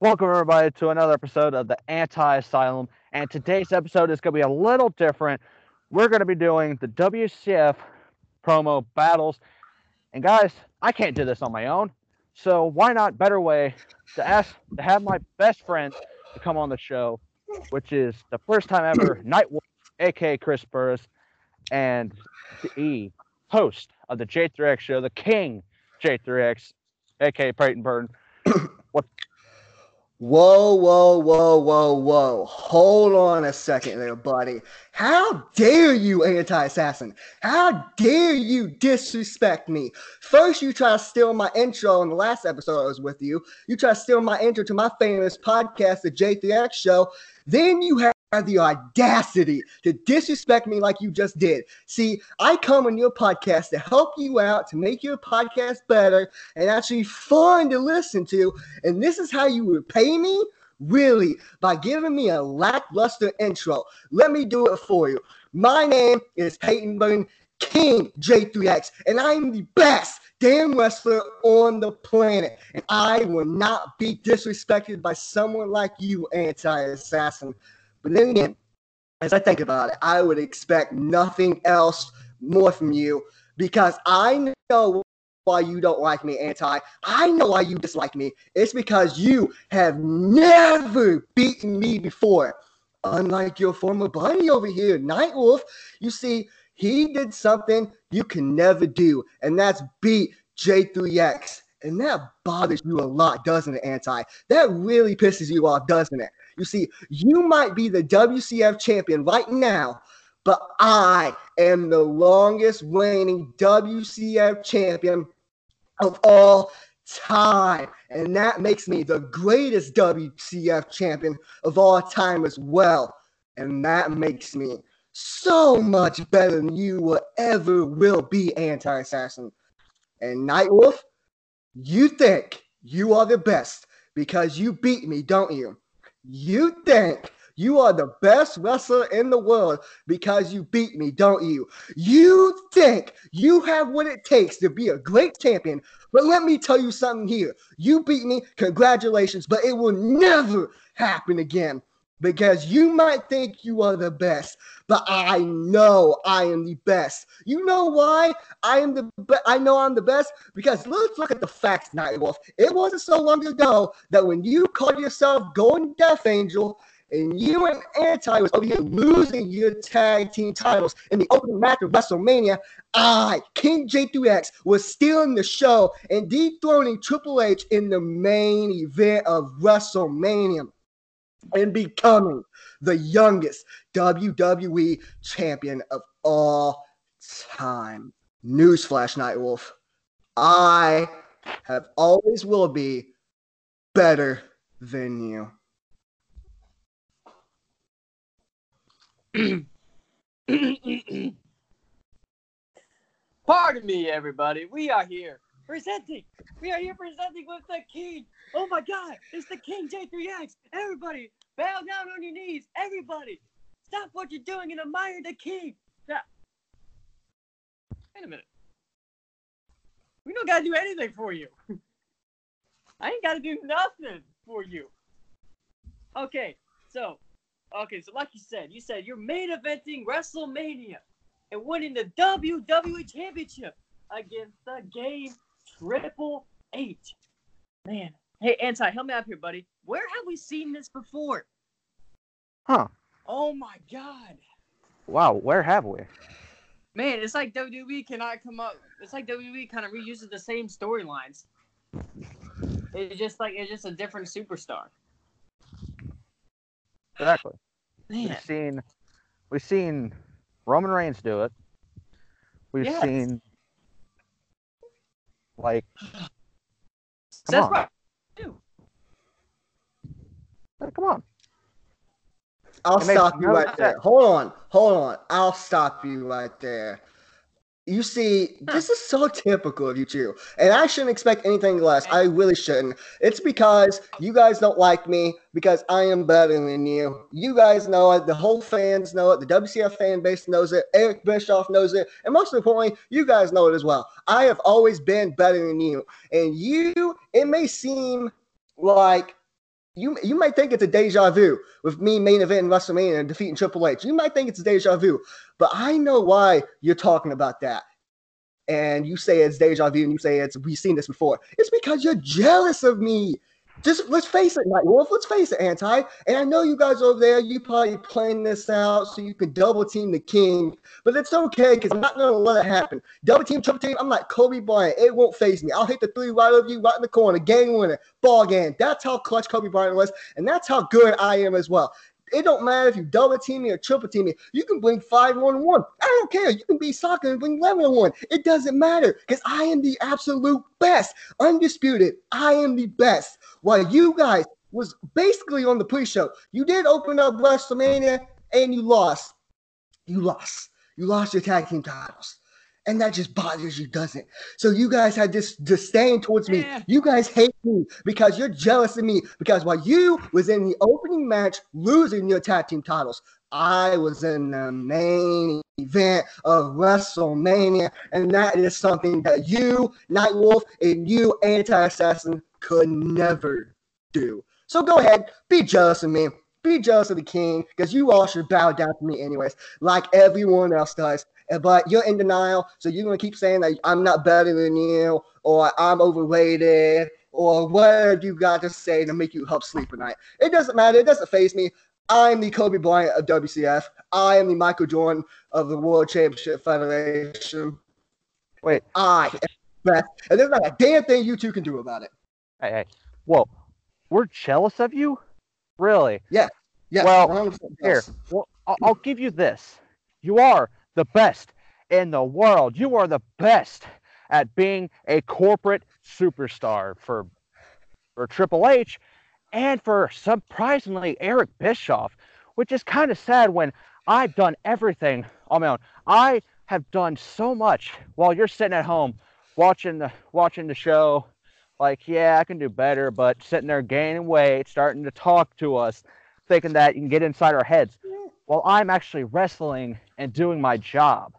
Welcome, everybody, to another episode of the Anti Asylum. And today's episode is going to be a little different. We're going to be doing the WCF promo battles. And, guys, I can't do this on my own. So, why not better way to ask to have my best friend to come on the show, which is the first time ever Nightwolf, aka Chris Burris, and the host of the J3X show, the King J3X, aka Peyton Burton. What Whoa, whoa, whoa, whoa, whoa. Hold on a second there, buddy. How dare you, anti assassin? How dare you disrespect me? First, you try to steal my intro in the last episode I was with you. You try to steal my intro to my famous podcast, The J3X Show. Then you have the audacity to disrespect me like you just did. See, I come on your podcast to help you out, to make your podcast better and actually fun to listen to. And this is how you repay me? Really? By giving me a lackluster intro. Let me do it for you. My name is Peyton Burton, King J3X, and I'm the best damn wrestler on the planet. And I will not be disrespected by someone like you, anti assassin. But then again, as I think about it, I would expect nothing else more from you because I know why you don't like me, anti. I know why you dislike me. It's because you have never beaten me before. Unlike your former buddy over here, Nightwolf, you see, he did something you can never do, and that's beat J3X. And that bothers you a lot, doesn't it, Anti? That really pisses you off, doesn't it? You see, you might be the WCF champion right now, but I am the longest reigning WCF champion of all time. And that makes me the greatest WCF champion of all time as well. And that makes me so much better than you will ever will be, Anti Assassin. And Nightwolf, you think you are the best because you beat me, don't you? You think you are the best wrestler in the world because you beat me, don't you? You think you have what it takes to be a great champion. But let me tell you something here. You beat me, congratulations, but it will never happen again because you might think you are the best, but I know I am the best. You know why I am the be- I know I'm the best because let's look at the facts, Nightwolf. It wasn't so long ago that when you called yourself Golden Death Angel and you and Anti was over here losing your tag team titles in the opening match of WrestleMania, I, King J3X, was stealing the show and dethroning Triple H in the main event of WrestleMania and becoming the youngest WWE champion of all time. Newsflash, Nightwolf. I have always will be better than you. Pardon me, everybody. We are here presenting. We are here presenting with the king. Oh my God, it's the King J3X. Everybody, bow down on your knees. Everybody, stop what you're doing and admire the king. Now, wait a minute. We don't gotta do anything for you. I ain't gotta do nothing for you. Okay, so, okay, so like you said, you said you're main eventing WrestleMania and winning the WWE Championship against the game Triple H. Man, hey, Anti, help me out here, buddy. Where have we seen this before? Huh. Oh my God. Wow, where have we? Man, it's like WWE cannot come up. It's like WWE kind of reuses the same storylines. It's just like it's just a different superstar. Exactly. Man, We've seen we've seen Roman Reigns do it. We've Yes. seen like Seth on. Rollins too. uh, come on. I'll It stop you no right sense. there. Hold on. Hold on. I'll stop you right there. You see, this is so typical of you two. And I shouldn't expect anything less. I really shouldn't. It's because you guys don't like me because I am better than you. You guys know it. The whole fans know it. The WCF fan base knows it. Eric Bischoff knows it. And most importantly, you guys know it as well. I have always been better than you. And you, it may seem like you you might think it's a deja vu with me main event in WrestleMania and defeating Triple H. You might think it's a deja vu, but I know why you're talking about that. And you say it's deja vu, and you say it's we've seen this before. It's because you're jealous of me. Just let's face it, Night Wolf. Let's face it, Anti. And I know you guys over there, you probably playing this out so you can double team the king, but it's okay because I'm not gonna let it happen. Double team, triple team. I'm like Kobe Bryant. It won't phase me. I'll hit the three right over you, right in the corner, game winner, ball game. That's how clutch Kobe Bryant was, and that's how good I am as well. It don't matter if you double team me or triple team me. You can bring five on one. I don't care. You can be soccer and on one. It doesn't matter because I am the absolute best, undisputed. I am the best. While you guys was basically on the pre-show, you did open up WrestleMania and you lost. You lost. You lost your tag team titles and that just bothers you, doesn't? So you guys had this disdain towards me. Yeah. You guys hate me because you're jealous of me. Because while you was in the opening match losing your tag team titles, I was in the main event of WrestleMania, and that is something that you, Nightwolf, and you, Anti-Assassin, could never do. So go ahead, be jealous of me. Be jealous of the king, because you all should bow down to me anyways, like everyone else does. But you're in denial, so you're gonna keep saying that I'm not better than you, or I'm overrated, or whatever you got to say to make you help sleep at night. It doesn't matter. It doesn't phase me. I'm the Kobe Bryant of WCF. I am the Michael Jordan of the World Championship Federation. Wait, I am the best, and there's not a damn thing you two can do about it. hey, hey, whoa, we're jealous of you? Really? Yeah. Yeah. Well, Here, well, I'll, I'll give you this. You are the best in the world. You are the best at being a corporate superstar for for Triple H and for surprisingly Eric Bischoff, which is kind of sad when I've done everything on my own. I have done so much while you're sitting at home watching the watching the show. Like, yeah, I can do better, but sitting there gaining weight, starting to talk to us, thinking that you can get inside our heads while I'm actually wrestling and doing my job.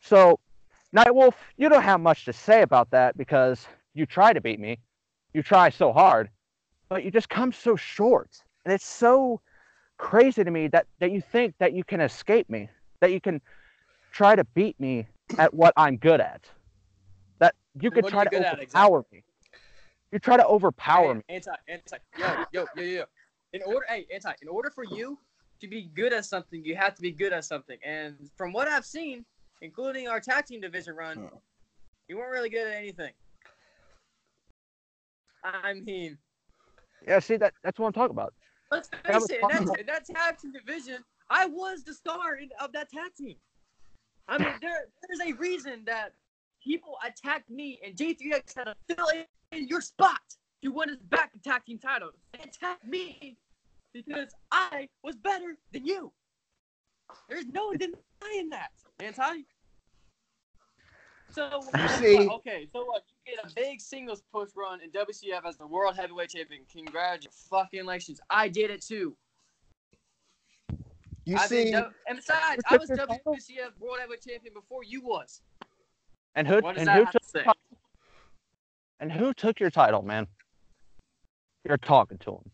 So, Nightwolf, you don't have much to say about that because you try to beat me. You try so hard, but you just come so short. And it's so crazy to me that, that you think that you can escape me, that you can try to beat me at what I'm good at. That you could try you to good at, overpower me. You try to overpower me. Anti, anti, yo, yo, yo, yo. In order, hey, anti, in order for you to be good at something, you have to be good at something. And from what I've seen, including our tag team division run, Huh. you weren't really good at anything. I mean, Yeah, see that that's what I'm talking about. let's That face it, in that, in that tag team division, I was the star in, of that tag team. I mean, there, there's a reason that people attacked me, and J3X had to fill in, in your spot to win his back tag team title. They attacked me because I was better than you. There's no denying that, anti. So You see- okay, so what? You get a big singles push run in WCF as the world heavyweight champion. Congratulations! I did it too. You I've see, been and besides, I was WCF World Heavyweight Champion before you was. And who What and who took to say? and who took your title, man? You're talking to him.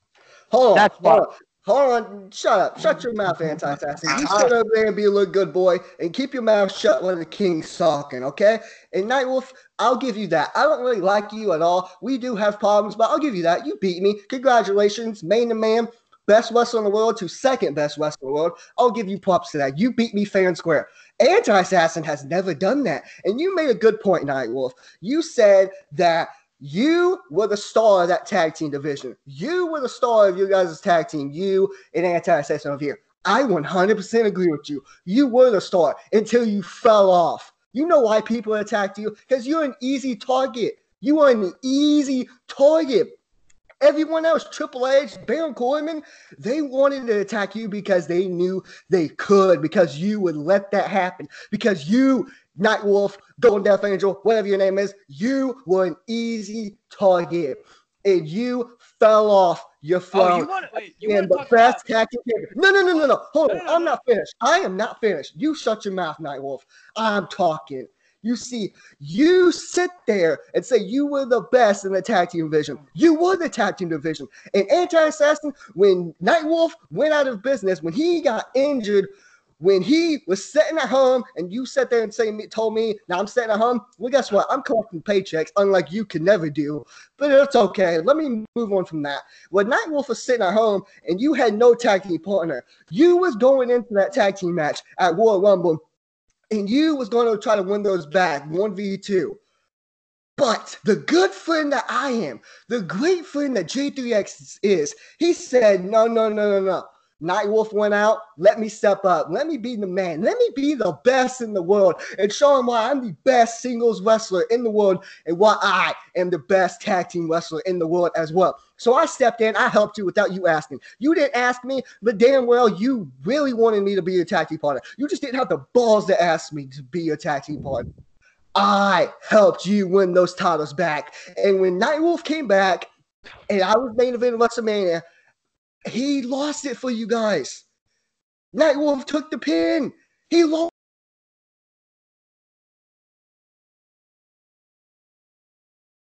Hold on, That's hold on. Hold on, shut up. Shut your mouth, anti-assassin. You uh-huh. sit over there and be a little good boy and keep your mouth shut when the king's talking, okay? And Nightwolf, I'll give you that. I don't really like you at all. We do have problems, but I'll give you that. You beat me. Congratulations, main to man, best wrestler in the world to second best wrestler in the world. I'll give you props to that. You beat me fair and square. Anti-assassin has never done that. And you made a good point, Nightwolf. You said that you were the star of that tag team division. You were the star of your guys' tag team. You and Anti-Assassin over here. I 100% agree with you. You were the star until you fell off. You know why people attacked you? Because you're an easy target. You are an easy target. Everyone else, Triple H, Baron Corbin, they wanted to attack you because they knew they could, because you would let that happen, because you Nightwolf, Golden Death Angel, whatever your name is, you were an easy target. And you fell off your Oh, throne. you want to wait? You and the best about? No, no, no, no, no. Hold No, on. no, no, I'm not finished. I am not finished. You shut your mouth, Nightwolf. I'm talking. You see, you sit there and say you were the best in the tag team division. You were the tag team division. And Anti Assassin, when Nightwolf went out of business, when he got injured, when he was sitting at home and you sat there and say told me now I'm sitting at home. Well, guess what? I'm collecting paychecks, unlike you can never do. But it's okay. Let me move on from that. When Nightwolf was sitting at home and you had no tag team partner, you was going into that tag team match at Royal Rumble, and you was going to try to win those back one v two. But the good friend that I am, the great friend that J3X is, he said, no, no, no, no, no. Nightwolf went out. Let me step up. Let me be the man. Let me be the best in the world and show him why I'm the best singles wrestler in the world and why I am the best tag team wrestler in the world as well. So I stepped in. I helped you without you asking. You didn't ask me, but damn well you really wanted me to be your tag team partner. You just didn't have the balls to ask me to be your tag team partner. I helped you win those titles back. And when Nightwolf came back and I was main event of WrestleMania, he lost it for you guys. Nightwolf took the pin. He lost.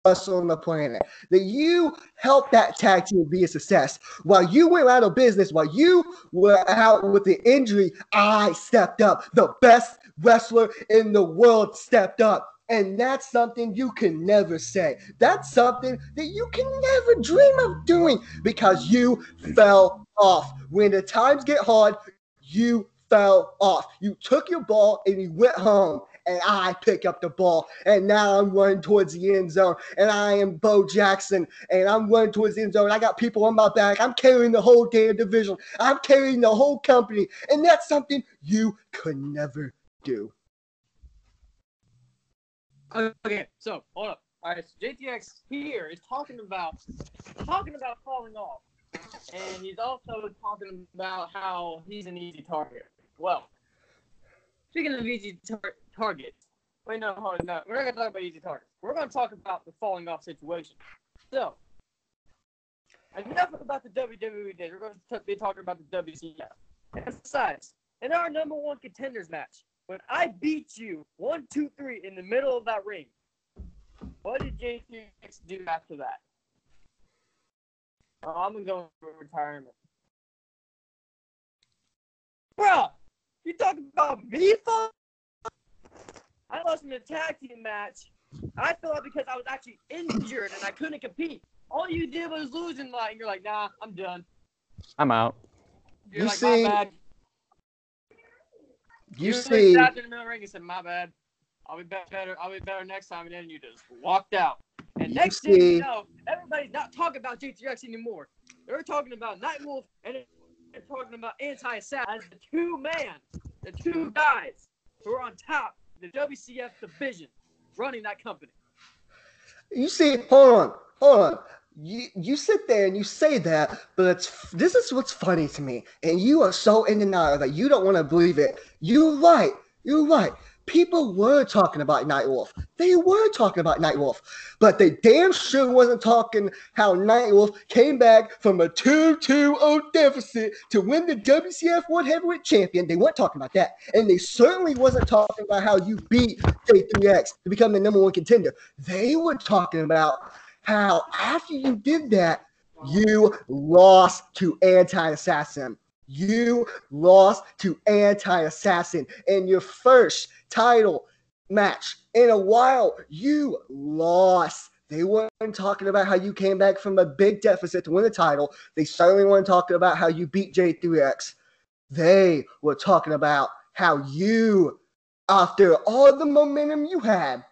Wrestle on the planet that you helped that tag team be a success. While you went out of business, while you were out with the injury, I stepped up. The best wrestler in the world stepped up. And that's something you can never say. That's something that you can never dream of doing because you fell off. When the times get hard, you fell off. You took your ball and you went home. And I pick up the ball, and now I'm running towards the end zone. And I am Bo Jackson, and I'm running towards the end zone. I got people on my back. I'm carrying the whole damn division. I'm carrying the whole company, and that's something you could never do. Okay, so hold up. All right, so JTX here is talking about talking about falling off, and he's also talking about how he's an easy target. Well, speaking of easy tar- targets, wait, no, hold on, no, we're not gonna talk about easy targets. We're gonna talk about the falling off situation. So, enough about the WWE days. We're to be talking about the WCF. And besides, in our number one contenders match, when I beat you one, two, three in the middle of that ring, what did JTX do after that? Oh, I'm gonna for retirement. Bruh, you talking about me? fuck? I lost in a tag team match. I fell out because I was actually injured and I couldn't compete. All you did was lose in line. You're like, nah, I'm done. I'm out. You're You like, see- You see, stopped in the middle of the ring and said, "My bad. I'll be be- better. I'll be better next time." And then you just walked out. And next thing see- you know, everybody's not talking about JTX anymore. They're talking about Nightwolf and they're talking about Anti-Assassin as the two man, the two guys who are on top of the WCF division, running that company. You see, hold on, hold on. You you sit there and you say that, but this is what's funny to me, and you are so in denial that you don't want to believe it. You're right. You're right. People were talking about Nightwolf. They were talking about Nightwolf, but they damn sure wasn't talking how Nightwolf came back from a 2-2-0 deficit to win the WCF World Heavyweight Champion. They weren't talking about that, and they certainly wasn't talking about how you beat J3X to become the number one contender. They were talking about how after you did that, you lost to Anti-Assassin. You lost to Anti-Assassin in your first title match in a while. You lost. They weren't talking about how you came back from a big deficit to win the title. They certainly weren't talking about how you beat J3X. They were talking about how you, after all the momentum you had,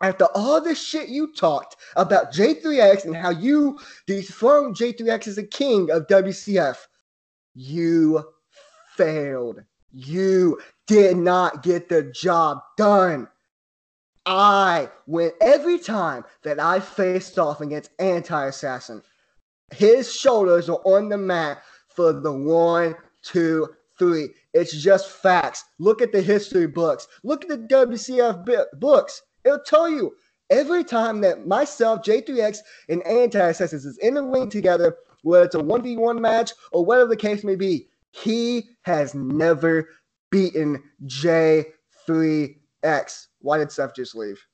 after all the shit you talked about J3X and how you dethroned J3X as a king of WCF, you failed. You did not get the job done. I went every time that I faced off against Anti Assassin. His shoulders are on the mat for the one, two, three. It's just facts. Look at the history books. Look at the WCF books. It'll tell you every time that myself, J3X, and Anti Assassins is in the ring together, whether it's a 1v1 match or whatever the case may be, he has never beaten J3X. Why did Seth just leave?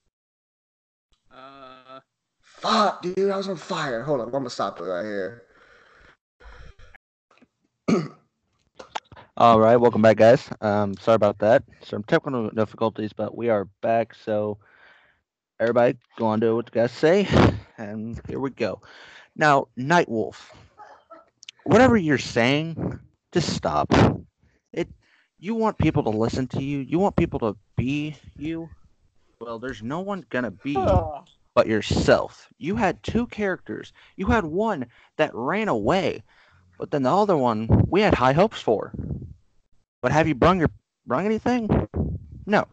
Uh, Fuck, dude, I was on fire. Hold on, I'm gonna stop it right here. All right, welcome back, guys. Um, sorry about that. Some technical difficulties, but we are back. So, everybody, go on to what you guys say, and here we go. Now, Nightwolf, whatever you're saying, just stop. It. You want people to listen to you. You want people to be you. Well, there's no one gonna be oh, but yourself. You had two characters. You had one that ran away, but then the other one we had high hopes for. But have you brung your brung anything? No.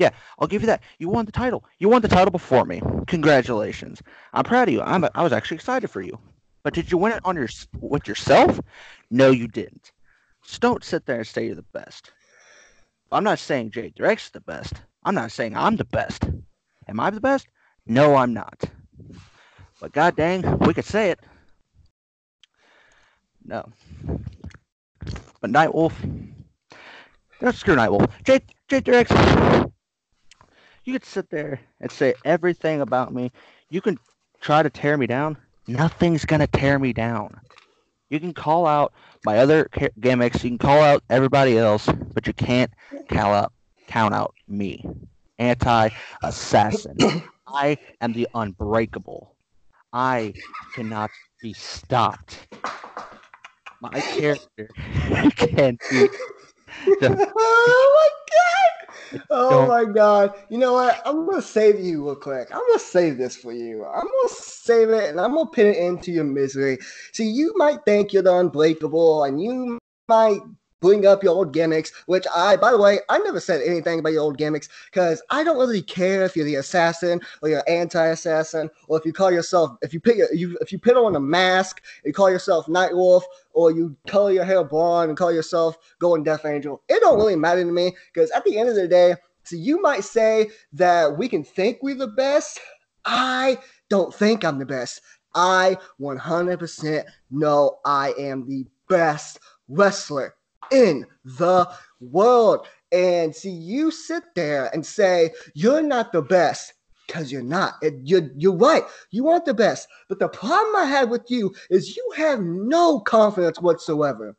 Yeah, I'll give you that. You won the title. You won the title before me. Congratulations. I'm proud of you. I'm I was actually excited for you. But did you win it on your with yourself? No, you didn't. Just don't sit there and say you're the best. I'm not saying Jay Drex is the best. I'm not saying I'm the best. Am I the best? No, I'm not. But god dang, we could say it. No. But Nightwolf. No, screw Nightwolf. J J3X. You could sit there and say everything about me. You can try to tear me down. Nothing's gonna tear me down. You can call out my other gimmicks. You can call out everybody else, but you can't call out count out me. Anti-assassin. I am the unbreakable. I cannot be stopped. My character can be the oh my god! Oh my god! You know what? I'm gonna save you real quick. I'm gonna save this for you. I'm gonna save it and I'm gonna pin it into your misery. See, you might think you're the unbreakable, and you might bring up your old gimmicks. Which I, by the way, I never said anything about your old gimmicks because I don't really care if you're the assassin or you're anti-assassin, or if you call yourself, if you pick, you if you put on a mask, you call yourself Nightwolf, or you color your hair blonde and call yourself Golden Death Angel. It don't really matter to me because at the end of the day, so you might say that we can think we're the best. I don't think I'm the best. I 100% know I am the best wrestler in the world. And see, you sit there and say you're not the best because you're not. You're, you're right. You aren't the best. But the problem I have with you is you have no confidence whatsoever.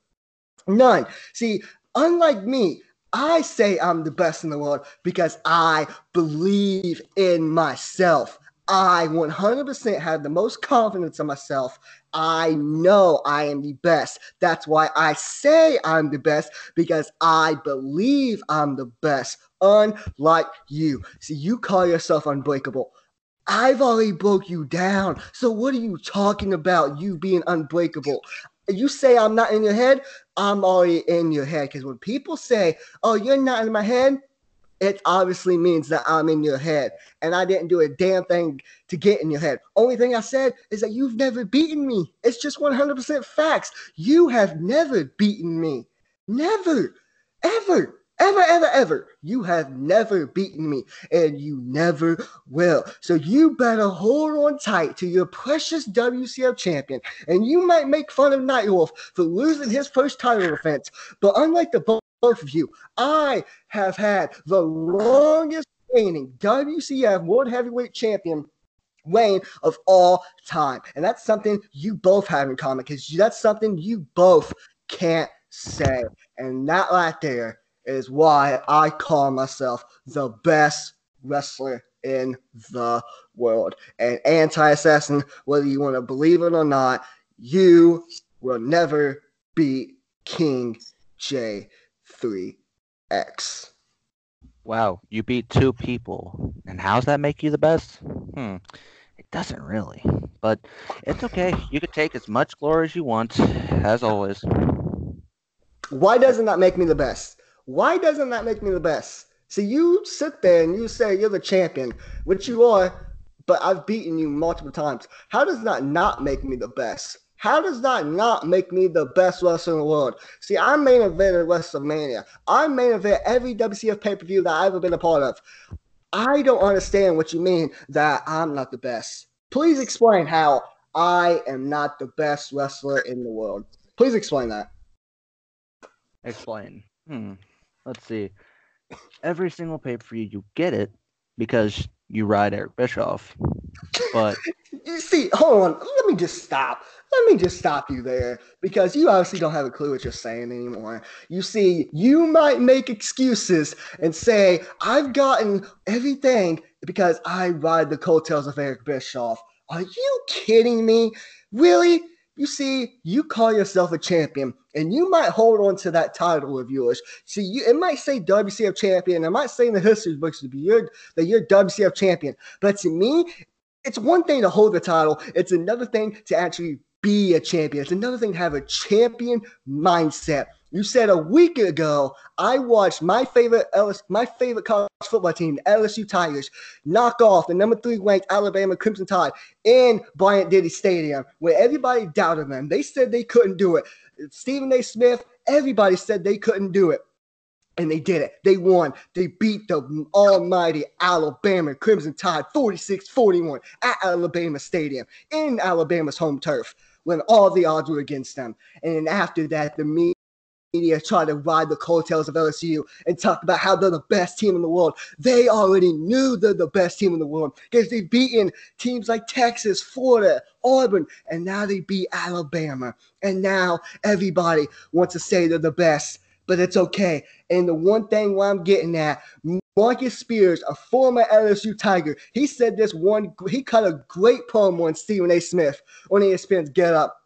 None. See, unlike me, I say I'm the best in the world because I believe in myself. I 100% have the most confidence in myself. I know I am the best. That's why I say I'm the best because I believe I'm the best, unlike you. See, you call yourself unbreakable. I've already broke you down. So what are you talking about? You being unbreakable. You say I'm not in your head, I'm already in your head. Because when people say, Oh, you're not in my head, it obviously means that I'm in your head. And I didn't do a damn thing to get in your head. Only thing I said is that you've never beaten me. It's just 100% facts. You have never beaten me. Never, ever, ever, ever, ever. You have never beaten me, and you never will. So you better hold on tight to your precious WCF champion. And you might make fun of Nightwolf for losing his first title defense, but unlike the both of you, I have had the longest reigning WCF World Heavyweight Champion reign of all time. And that's something you both have in common because that's something you both can't say. And that right there is why I call myself the best wrestler in the world. And anti assassin, whether you want to believe it or not, you will never beat King J3X. Wow, you beat two people. And how's that make you the best? Hmm. It doesn't really. But it's okay. You can take as much glory as you want, as always. Why doesn't that make me the best? Why doesn't that make me the best? See, you sit there and you say you're the champion, which you are, but I've beaten you multiple times. How does that not make me the best? How does that not make me the best wrestler in the world? See, I main evented WrestleMania. I main event every WCF pay per view that I've ever been a part of. I don't understand what you mean that I'm not the best. Please explain how I am not the best wrestler in the world. Please explain that. Explain. Hmm. Let's see. Every single pay per view, you get it because you ride Eric Bischoff. But You see, hold on. Let me just stop. Let me just stop you there because you obviously don't have a clue what you're saying anymore. You see, you might make excuses and say, I've gotten everything because I ride the coattails of Eric Bischoff. Are you kidding me? Really? You see, you call yourself a champion, and you might hold on to that title of yours. See, you, it might say WCF champion. It might say in the history books that you're that you're WCF champion. But to me, it's one thing to hold the title. It's another thing to actually be a champion. It's another thing to have a champion mindset. You said a week ago, I watched my favorite LS, my favorite college football team, LSU Tigers, knock off the number three ranked Alabama Crimson Tide in Bryant Denny Stadium, where everybody doubted them. They said they couldn't do it. Stephen A. Smith, everybody said they couldn't do it. And they did it. They won. They beat the almighty Alabama Crimson Tide 46 41 at Alabama Stadium in Alabama's home turf when all the odds were against them. And after that, the media tried to ride the coattails of LSU and talk about how they're the best team in the world. They already knew they're the best team in the world because they've beaten teams like Texas, Florida, Auburn, and now they beat Alabama. And now everybody wants to say they're the best but it's okay. And the one thing where I'm getting at, Marcus Spears, a former LSU Tiger, he said this one, he cut a great promo on Stephen A. Smith on ESPN's Get Up.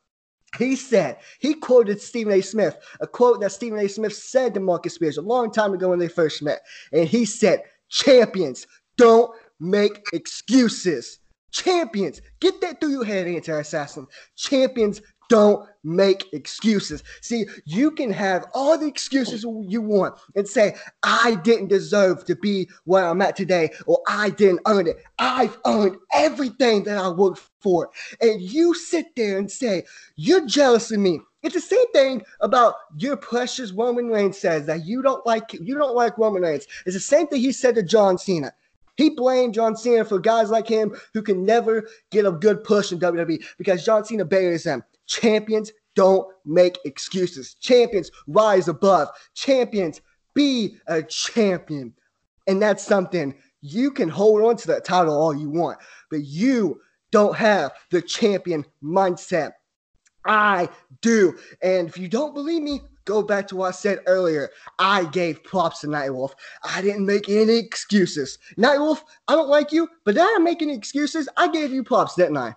He said, he quoted Stephen A. Smith, a quote that Stephen A. Smith said to Marcus Spears a long time ago when they first met. And he said, Champions don't make excuses. Champions, get that through your head, anti assassin. Champions don't make excuses. See, you can have all the excuses you want and say, I didn't deserve to be where I'm at today, or I didn't earn it. I've earned everything that I worked for. And you sit there and say, You're jealous of me. It's the same thing about your precious Roman Reigns says that you don't like you don't like Roman Reigns. It's the same thing he said to John Cena. He blamed John Cena for guys like him who can never get a good push in WWE because John Cena buries them. Champions don't make excuses. Champions rise above. Champions be a champion. And that's something you can hold on to that title all you want, but you don't have the champion mindset. I do. And if you don't believe me, go back to what I said earlier. I gave props to Nightwolf. I didn't make any excuses. Nightwolf, I don't like you, but did I make any excuses? I gave you props, didn't I?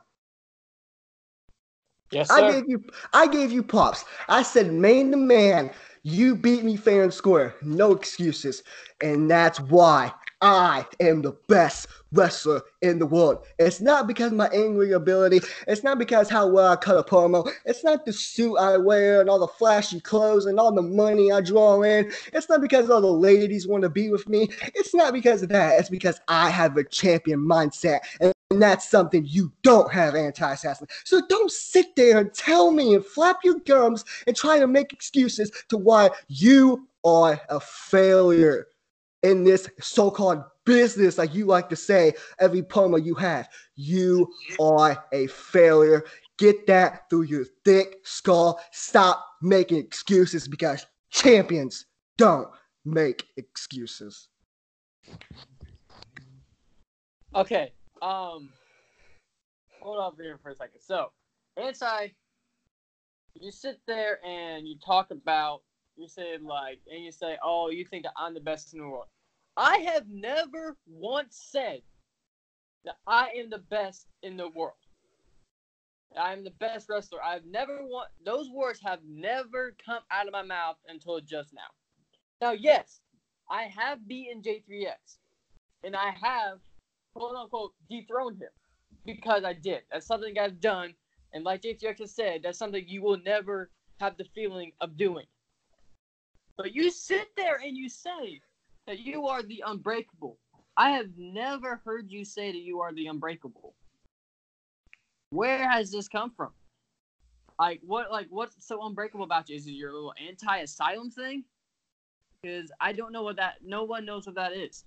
Yes, I gave you I gave you props. I said man to man, you beat me fair and square. No excuses. And that's why I am the best wrestler in the world. It's not because of my angry ability. It's not because how well I cut a promo. It's not the suit I wear and all the flashy clothes and all the money I draw in. It's not because all the ladies want to be with me. It's not because of that. It's because I have a champion mindset. And and that's something you don't have, anti assassin. So don't sit there and tell me and flap your gums and try to make excuses to why you are a failure in this so called business, like you like to say every promo you have. You are a failure. Get that through your thick skull. Stop making excuses because champions don't make excuses. Okay. Um. Hold up here for a second. So, anti, you sit there and you talk about, you say like, and you say, oh, you think that I'm the best in the world. I have never once said that I am the best in the world. I am the best wrestler. I've never want those words have never come out of my mouth until just now. Now, yes, I have beaten J3X, and I have quote unquote dethroned him because I did. That's something I've done, and like J3X has said, that's something you will never have the feeling of doing. But you sit there and you say that you are the unbreakable. I have never heard you say that you are the unbreakable. Where has this come from? Like what? Like what's so unbreakable about you? Is it your little anti-asylum thing? Because I don't know what that. No one knows what that is.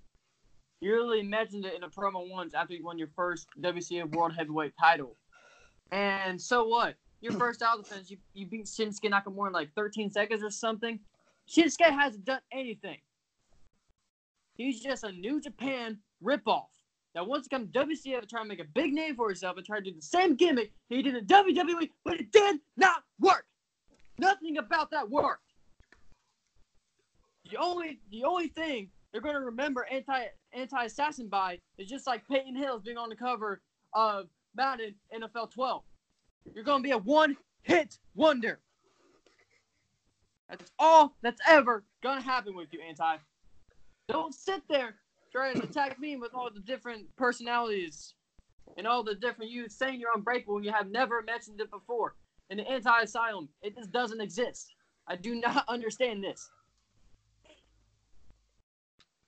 You really mentioned it in a promo once after you won your first WCW World Heavyweight title. And so what? Your first title defense, you, you beat Shinsuke Nakamura in like 13 seconds or something. Shinsuke hasn't done anything. He's just a New Japan ripoff that wants to come to WCW and try and make a big name for himself and try to do the same gimmick he did in WWE, but it did not work. Nothing about that worked. The only the only thing they're gonna remember anti anti assassin by is just like Peyton Hillis being on the cover of Madden NFL 12. You're gonna be a one hit wonder. That's all that's ever gonna happen with you, anti. Don't sit there trying to attack me with all the different personalities and all the different you saying you're unbreakable when you have never mentioned it before. In the anti-asylum, it just doesn't exist. I do not understand this.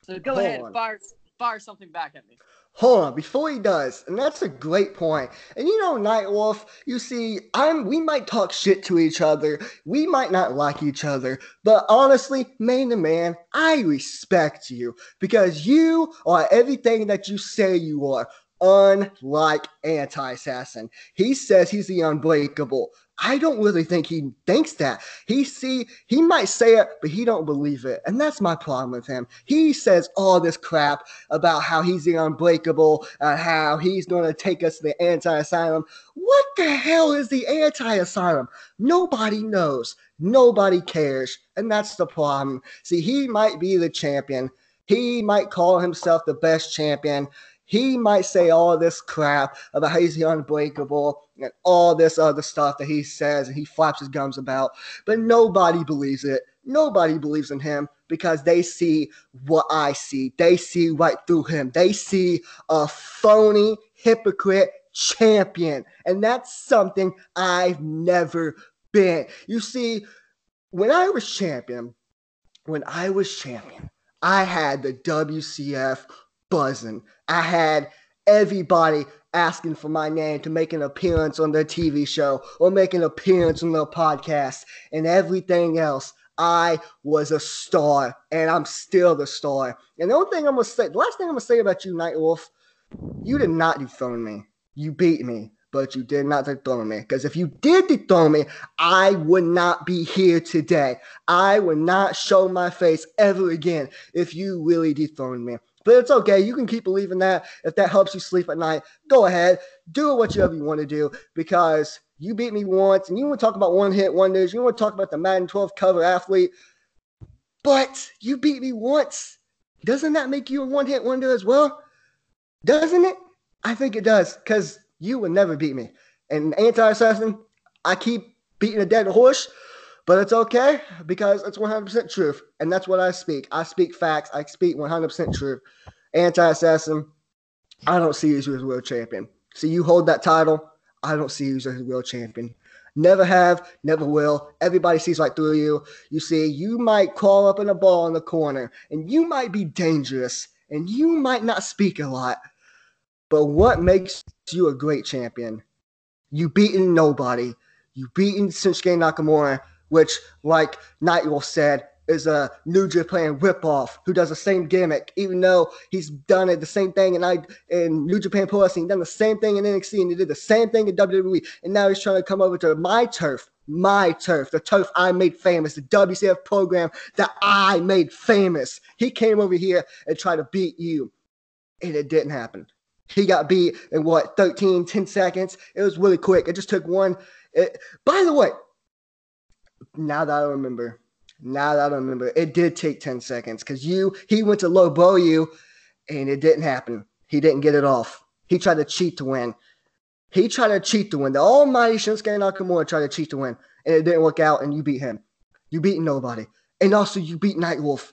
So go Hold ahead on. and fire fire something back at me. Hold on, before he does, and that's a great point. And you know, Nightwolf, you see, I'm we might talk shit to each other, we might not like each other, but honestly, man to man, I respect you because you are everything that you say you are. Unlike anti-assassin, he says he's the unbreakable. I don't really think he thinks that. He see he might say it, but he don't believe it, and that's my problem with him. He says all this crap about how he's the unbreakable, and how he's going to take us to the anti-asylum. What the hell is the anti-asylum? Nobody knows. Nobody cares, and that's the problem. See, he might be the champion. He might call himself the best champion. He might say all this crap about how he's unbreakable and all this other stuff that he says and he flaps his gums about, but nobody believes it. Nobody believes in him because they see what I see. They see right through him. They see a phony, hypocrite champion. And that's something I've never been. You see, when I was champion, when I was champion, I had the WCF buzzing. I had everybody asking for my name to make an appearance on their TV show or make an appearance on their podcast and everything else. I was a star and I'm still the star. And the only thing I'm gonna say, the last thing I'm gonna say about you, Nightwolf, you did not dethrone me. You beat me, but you did not dethrone me. Because if you did dethrone me, I would not be here today. I would not show my face ever again if you really dethroned me. But it's okay. You can keep believing that. If that helps you sleep at night, go ahead. Do whatever you want to do because you beat me once and you want to talk about one hit wonders. You want to talk about the Madden 12 cover athlete. But you beat me once. Doesn't that make you a one hit wonder as well? Doesn't it? I think it does because you will never beat me. And anti assassin, I keep beating a dead horse, but it's okay because it's 100% truth. And that's what I speak. I speak facts. I speak 100% truth. Anti assassin, I don't see you as world champion. See, you hold that title. I don't see you as a world champion. Never have, never will. Everybody sees right through you. You see, you might crawl up in a ball in the corner, and you might be dangerous, and you might not speak a lot. But what makes you a great champion? You beaten nobody. You beaten Shinsuke Nakamura, which, like Nightwolf said, is a New Japan ripoff who does the same gimmick, even though he's done it the same thing in I in New Japan Pro Wrestling, done the same thing in NXT, and he did the same thing in WWE, and now he's trying to come over to my turf, my turf, the turf I made famous, the WCF program that I made famous. He came over here and tried to beat you, and it didn't happen. He got beat in what 13, 10 seconds. It was really quick. It just took one. It, by the way, now that I remember, now that I remember, it did take 10 seconds because you he went to low bow you and it didn't happen. He didn't get it off. He tried to cheat to win. He tried to cheat to win. The almighty Shinsuke Nakamura tried to cheat to win, and it didn't work out, and you beat him. You beat nobody. And also you beat Nightwolf.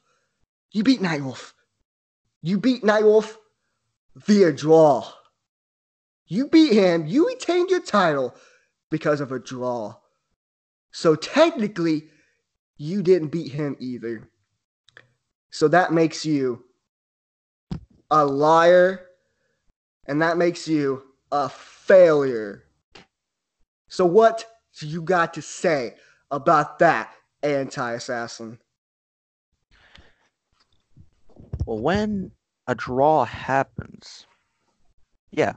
You beat Nightwolf. You beat Nightwolf via draw. You beat him. You retained your title because of a draw. So technically, you didn't beat him either. So that makes you a liar and that makes you a failure. So what do you got to say about that, anti assassin? Well, when a draw happens, yeah,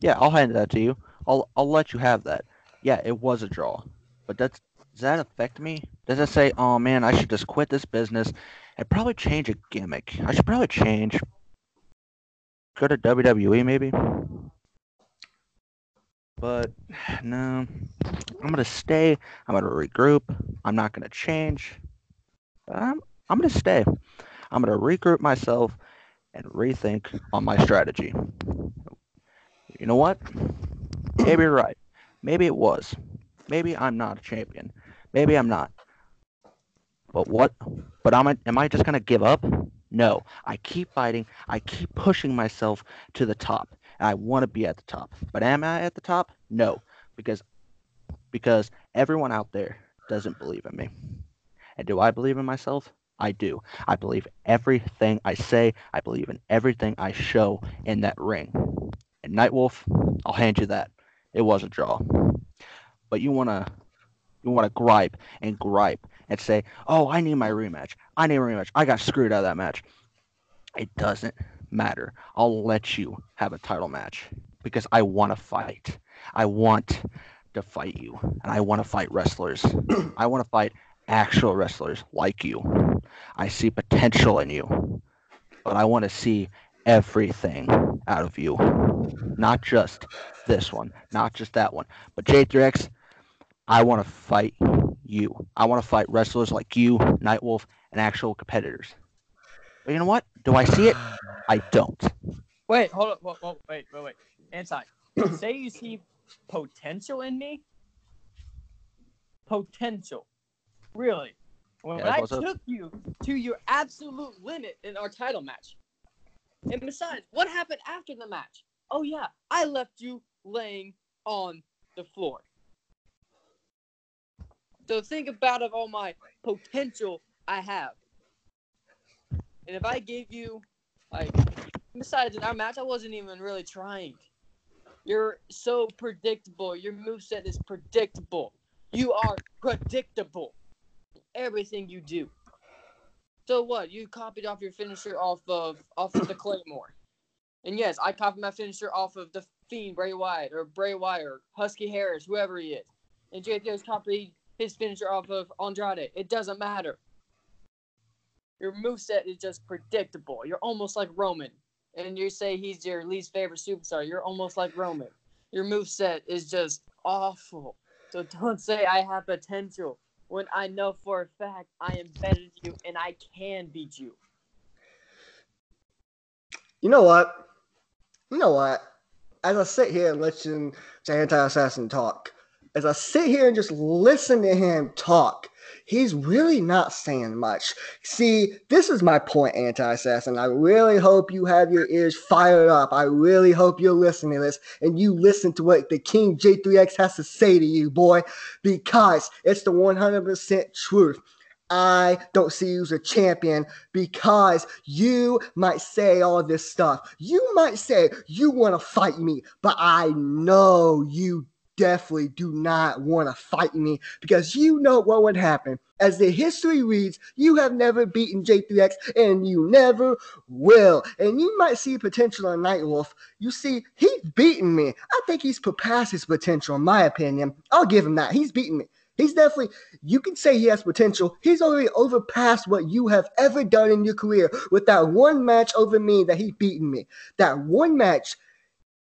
yeah, I'll hand that to you. I'll I'll let you have that. Yeah, it was a draw, but that's does that affect me? Does it say, oh man, I should just quit this business and probably change a gimmick? I should probably change. Go to WWE maybe. But no, I'm gonna stay. I'm gonna regroup. I'm not gonna change. I'm I'm gonna stay. I'm gonna regroup myself and rethink on my strategy. You know what? Maybe you're right. Maybe it was. Maybe I'm not a champion. Maybe I'm not. But what? But am I, am I just going to give up? No. I keep fighting. I keep pushing myself to the top. I want to be at the top. But am I at the top? No. Because because everyone out there doesn't believe in me. And do I believe in myself? I do. I believe everything I say. I believe in everything I show in that ring. And Nightwolf, I'll hand you that. It was a draw. But you want to you want to gripe and gripe and say, "Oh, I need my rematch. I need a rematch. I got screwed out of that match." It doesn't matter. I'll let you have a title match because I want to fight. I want to fight you, and I want to fight wrestlers. I want to fight actual wrestlers like you. I see potential in you, but I want to see everything out of you, not just this one, not just that one, but J3X. I want to fight you. I want to fight wrestlers like you, Nightwolf, and actual competitors. But you know what? Do I see it? I don't. Wait, hold up. Whoa, whoa, wait, wait, wait. Inside. Say you see potential in me? Potential. Really? When Yeah, I up? took you to your absolute limit in our title match. And besides, what happened after the match? Oh, yeah, I left you laying on the floor. So think about of all my potential I have. And if I gave you, like, besides in our match, I wasn't even really trying. You're so predictable. Your moveset is predictable. You are predictable. Everything you do. So what? You copied off your finisher off of off of the Claymore. And yes, I copied my finisher off of the Fiend Bray Wyatt or Bray Wyatt or Husky Harris, whoever he is. And JTO's copied his finisher off of Andrade. It doesn't matter. Your moveset is just predictable. You're almost like Roman. And you say he's your least favorite superstar. You're almost like Roman. Your moveset is just awful. So don't say I have potential when I know for a fact I am better than you and I can beat you. You know what? You know what? As I sit here and listen to Anti Assassin talk, as I sit here and just listen to him talk, he's really not saying much. See, this is my point, Anti Assassin. I really hope you have your ears fired up. I really hope you're listening to this and you listen to what the King J3X has to say to you, boy, because it's the 100% truth. I don't see you as a champion because you might say all this stuff. You might say you want to fight me, but I know you definitely do not want to fight me because you know what would happen. As the history reads, you have never beaten J3X and you never will. And you might see potential in Nightwolf. You see, he's beaten me. I think he's past his potential, in my opinion. I'll give him that. He's beaten me. He's definitely, you can say he has potential. He's already overpassed what you have ever done in your career with that one match over me that he beaten me. That one match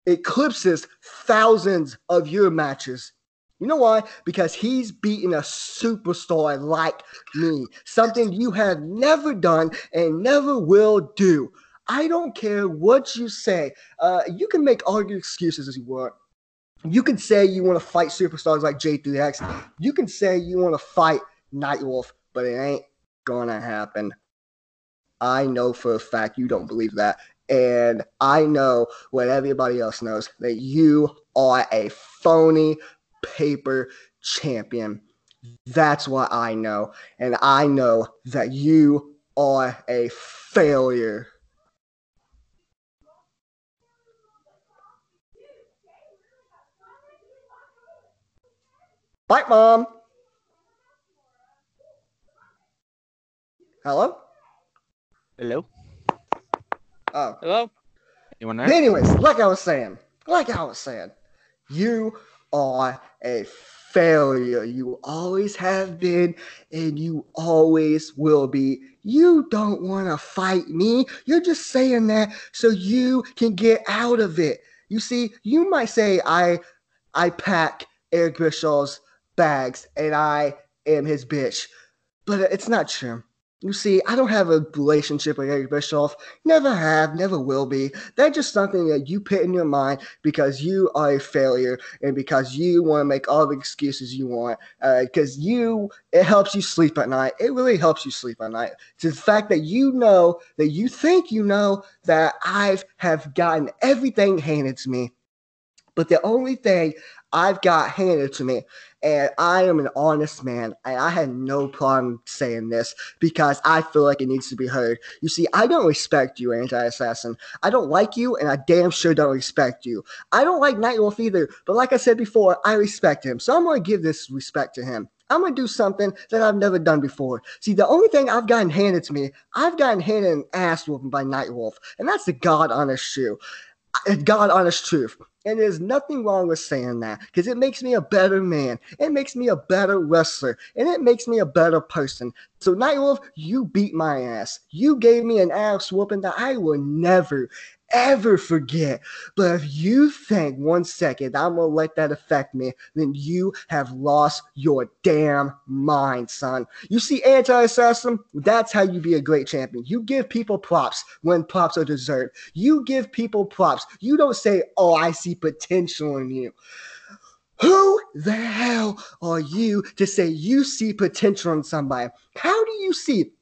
eclipses thousands of your matches. You know why? Because he's beaten a superstar like me, something you have never done and never will do. I don't care what you say. Uh, you can make all your excuses as you want. You can say you want to fight superstars like J3X. You can say you want to fight Nightwolf, but it ain't gonna happen. I know for a fact you don't believe that. And I know what everybody else knows that you are a phony paper champion. That's what I know. And I know that you are a failure. Bye, mom. Hello? Hello? Oh. Hello? Anyone there? Anyways, like I was saying, like I was saying, you are a failure. You always have been, and you always will be. You don't want to fight me. You're just saying that so you can get out of it. You see, you might say I I pack Eric Bischoff's bags and I am his bitch. But it's not true. You see, I don't have a relationship with Eric Bischoff. Never have, never will be. That's just something that you put in your mind because you are a failure and because you want to make all the excuses you want. Because uh, you, it helps you sleep at night. It really helps you sleep at night. It's the fact that you know that you think you know that I've have gotten everything handed to me. But the only thing I've got handed to me. And I am an honest man. And I had no problem saying this because I feel like it needs to be heard. You see, I don't respect you, anti assassin. I don't like you, and I damn sure don't respect you. I don't like Nightwolf either. But like I said before, I respect him. So I'm going to give this respect to him. I'm to do something that I've never done before. See, the only thing I've gotten handed to me, I've gotten handed an ass whooping by Nightwolf. And that's the God honest shoe. God honest truth. And there's nothing wrong with saying that because it makes me a better man. It makes me a better wrestler. And it makes me a better person. So, Nightwolf, you beat my ass. You gave me an ass whooping that I will never, ever forget. But if you think one second I'm gonna let that affect me, then you have lost your damn mind, son. You see, anti-assassin, that's how you be a great champion. You give people props when props are deserved. You give people props. You don't say, "Oh, I see potential in you." Who the hell are you to say you see potential in somebody? How do you see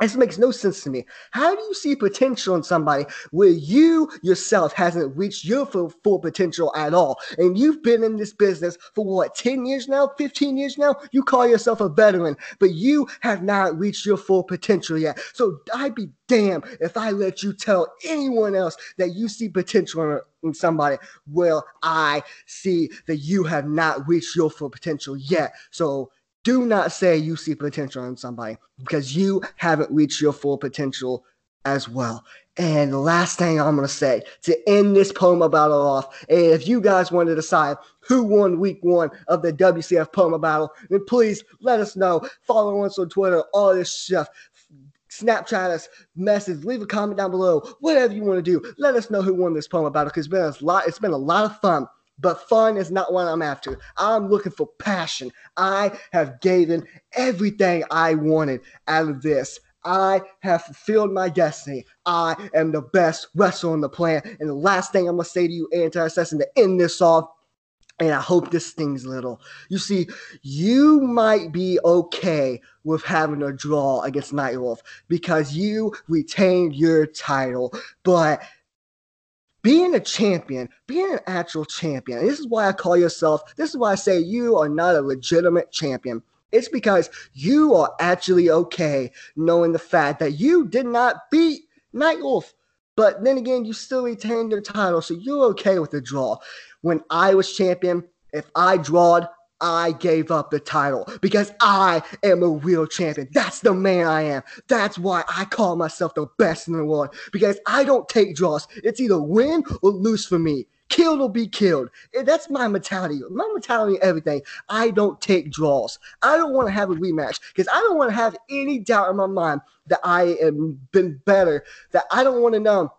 this makes no sense to me. How do you see potential in somebody where you yourself hasn't reached your full, full potential at all? And you've been in this business for what, 10 years now, 15 years now? You call yourself a veteran, but you have not reached your full potential yet. So I'd be damned if I let you tell anyone else that you see potential in, in somebody. Well, I see that you have not reached your full potential yet. So do not say you see potential in somebody because you haven't reached your full potential as well. And the last thing I'm going to say to end this promo battle off, if you guys want to decide who won week one of the WCF promo battle, then please let us know. Follow us on Twitter, all this stuff. Snapchat us, message, leave a comment down below, whatever you want to do. Let us know who won this promo battle because it's been a lot. It's been a lot of fun but fun is not what I'm after. I'm looking for passion. I have given everything I wanted out of this. I have fulfilled my destiny. I am the best wrestler on the planet. And the last thing I'm gonna say to you, anti-assassin, to end this off, and I hope this stings a little. You see, you might be okay with having a draw against Nightwolf because you retained your title, but being a champion, being an actual champion, this is why I call yourself, this is why I say you are not a legitimate champion. It's because you are actually okay knowing the fact that you did not beat Nightwolf. But then again, you still retained your title, so you're okay with the draw. When I was champion, if I drawed, I gave up the title because I am a real champion. That's the man I am. That's why I call myself the best in the world because I don't take draws. It's either win or lose for me. Killed or be killed. That's my mentality. My mentality, everything. I don't take draws. I don't want to have a rematch because I don't want to have any doubt in my mind that I am been better. That I don't want to know.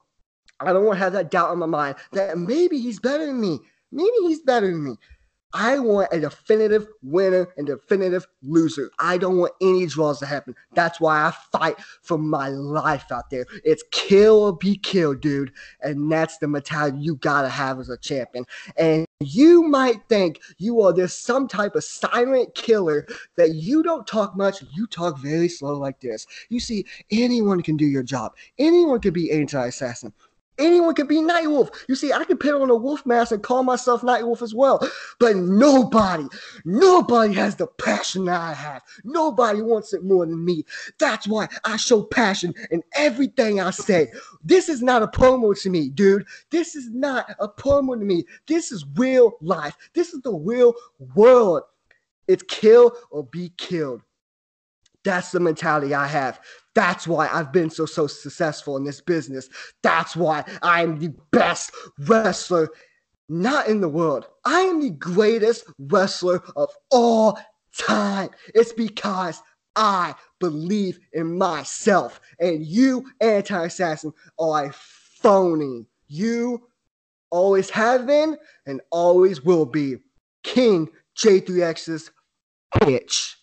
I don't want to have that doubt in my mind that maybe he's better than me. Maybe he's better than me. I want a definitive winner and definitive loser. I don't want any draws to happen. That's why I fight for my life out there. It's kill or be killed, dude. And that's the mentality you gotta have as a champion. And you might think you are this some type of silent killer that you don't talk much, you talk very slow like this. You see, anyone can do your job. Anyone can be anti-assassin. Anyone can be Nightwolf. You see, I can put on a wolf mask and call myself Nightwolf as well. But nobody, nobody has the passion that I have. Nobody wants it more than me. That's why I show passion in everything I say. This is not a promo to me, dude. This is not a promo to me. This is real life. This is the real world. It's kill or be killed. That's the mentality I have. That's why I've been so so successful in this business. That's why I'm the best wrestler not in the world. I am the greatest wrestler of all time. It's because I believe in myself. And you, anti assassin, are a phony. You always have been and always will be King J3X's bitch.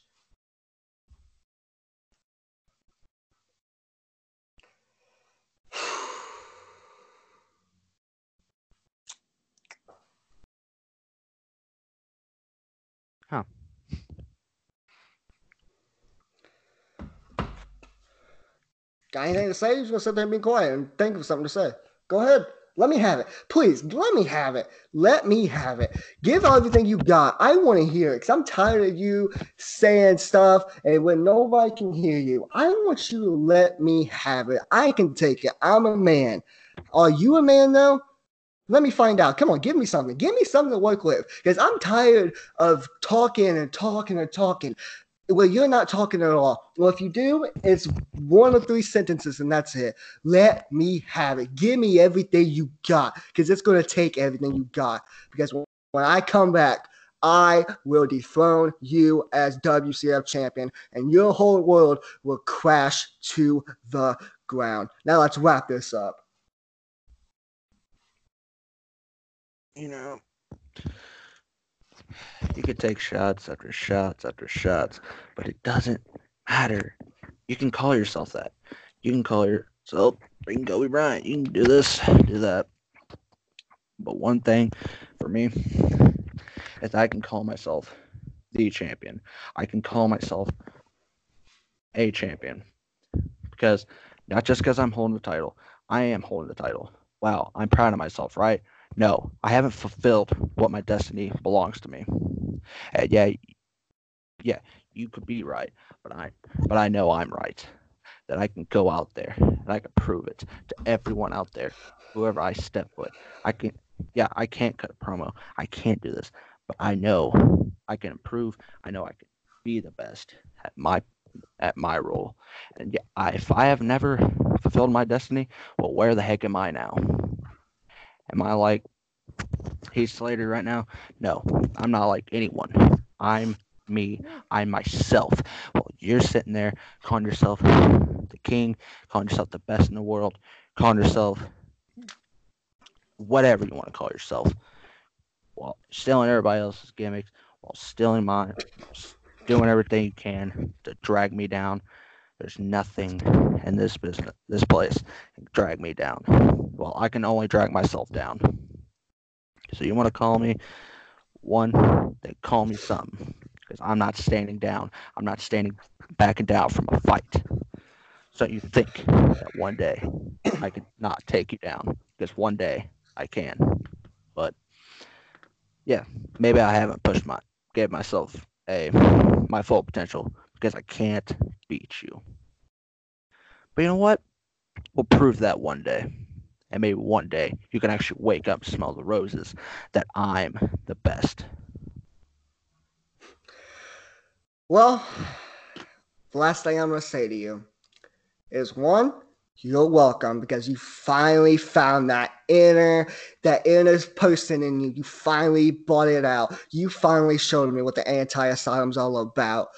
Got anything to say? You're gonna sit there and be quiet and think of something to say. Go ahead. Let me have it. Please, let me have it. Let me have it. Give everything you got. I want to hear it because I'm tired of you saying stuff and when nobody can hear you. I want you to let me have it. I can take it. I'm a man. Are you a man though? Let me find out. Come on, give me something. Give me something to work with because I'm tired of talking and talking and talking. Well, you're not talking at all. Well, if you do, it's one or three sentences and that's it. Let me have it. Give me everything you got because it's going to take everything you got. Because when I come back, I will dethrone you as WCF champion and your whole world will crash to the ground. Now let's wrap this up. You know, you could take shots after shots after shots, but it doesn't matter. You can call yourself that. You can call yourself can Kobe Bryant. You can do this, do that. But one thing for me is I can call myself the champion. I can call myself a champion. Because not just because I'm holding the title, I am holding the title. Wow, I'm proud of myself, right? No, I haven't fulfilled what my destiny belongs to me. And yeah, yeah, you could be right, but I, but I know I'm right. That I can go out there and I can prove it to everyone out there, whoever I step with. I can, yeah, I can't cut a promo. I can't do this, but I know I can improve. I know I can be the best at my at my role. And yeah, I, if I have never fulfilled my destiny, well, where the heck am I now? Am I like Heath Slater right now? No, I'm not like anyone. I'm me. I'm myself. Well, you're sitting there calling yourself the king, calling yourself the best in the world, calling yourself whatever you want to call yourself, while stealing everybody else's gimmicks, while stealing mine, doing everything you can to drag me down. There's nothing in this business, this place, drag me down. Well, I can only drag myself down. So you want to call me one, then call me something. Because I'm not standing down. I'm not standing back backing down from a fight. So you think that one day I can not take you down. Because one day I can. But yeah, maybe I haven't pushed my gave myself a my full potential because I can't beat you. But you know what? We'll prove that one day. And maybe one day you can actually wake up, smell the roses, that I'm the best. Well, the last thing I'm going to say to you is one, you're welcome because you finally found that inner, that inner person in you. You finally bought it out. You finally showed me what the anti-asylum's all about.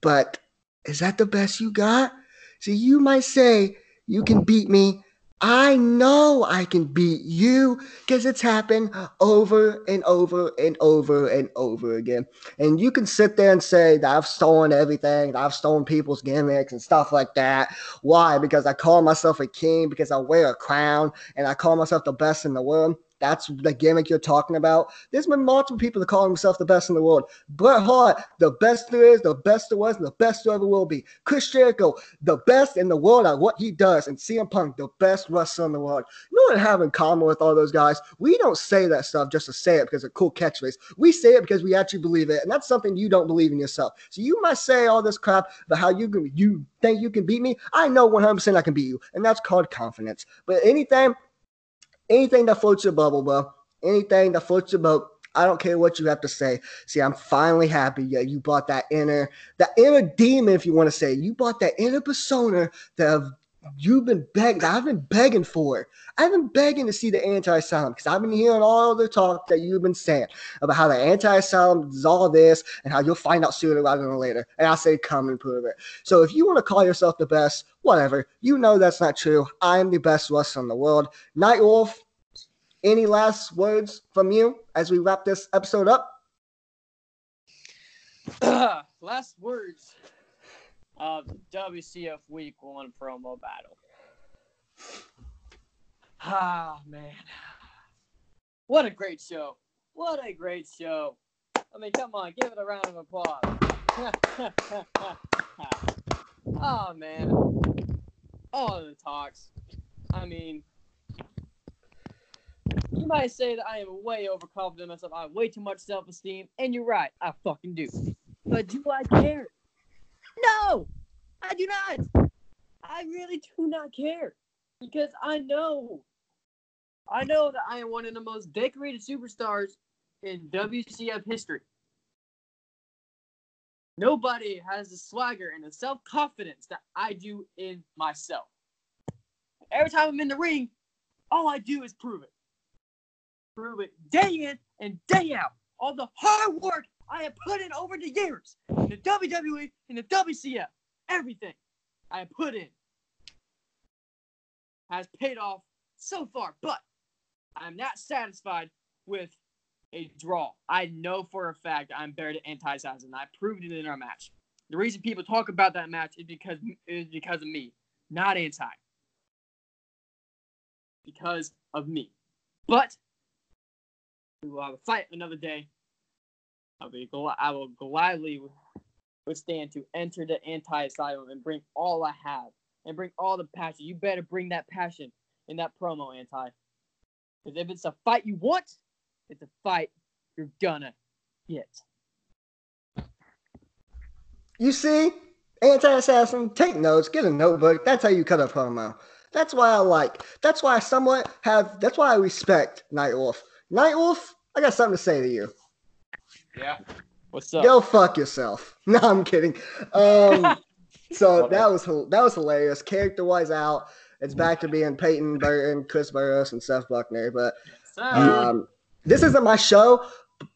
But is that the best you got? See, you might say you can beat me I know I can beat you because it's happened over and over and over and over again. And you can sit there and say that I've stolen everything, that I've stolen people's gimmicks and stuff like that. Why? Because I call myself a king, because I wear a crown, and I call myself the best in the world. That's the gimmick you're talking about. There's been multiple people that call themselves the best in the world. Bret Hart, the best there is, the best there was, and the best there ever will be. Chris Jericho, the best in the world at what he does. And CM Punk, the best wrestler in the world. You know what I have in common with all those guys? We don't say that stuff just to say it because it's a cool catchphrase. We say it because we actually believe it. And that's something you don't believe in yourself. So you might say all this crap about how you can, you think you can beat me. I know 100% I can beat you. And that's called confidence. But anything anything that floats your bubble, bro. Anything that floats your boat, I don't care what you have to say. See, I'm finally happy. Yeah, you bought that inner, that inner demon, if you want to say. You bought that inner persona that you've been begging. I've been begging for. It. I've been begging to see the anti-asylum because I've been hearing all the talk that you've been saying about how the anti-asylum is all this and how you'll find out sooner rather than later. And I say, come and prove it. So if you want to call yourself the best, whatever. You know that's not true. I am the best wrestler in the world. Night Wolf. Any last words from you as we wrap this episode up? Last words of WCF Week One promo battle. Ah man, what a great show! What a great show! I mean, come on, give it a round of applause. oh man, all the talks. I mean, you might say that I am way overconfident myself. I have way too much self-esteem, and you're right. I fucking do. But do I care? No, I do not. I really do not care because I know, I know that I am one of the most decorated superstars in WCF history. Nobody has the swagger and the self-confidence that I do in myself. Every time I'm in the ring, all I do is prove it. Prove it day in and day out. All the hard work I have put in over the years in the WWE and the WCF, everything I have put in has paid off so far, but I'm not satisfied with a draw. I know for a fact I'm better than anti assassin. I proved it in our match. The reason people talk about that match is because is because of me, not anti. Because of me. But we will have a fight another day. Be gl- I will gladly withstand to enter the anti-asylum and bring all I have and bring all the passion. You better bring that passion in that promo, anti. Because if it's a fight you want, it's a fight you're gonna get. You see, anti-assassin, take notes, get a notebook. That's how you cut a promo. That's why I like. That's why I somewhat have. That's why I respect Night Wolf. Night Wolf, I got something to say to you. Yeah. What's up? Go fuck yourself. No, I'm kidding. Um, so that was that was hilarious. Character wise, out. It's back to being Peyton Burton, Chris Burris, and Seth Buckner. But um, this isn't my show,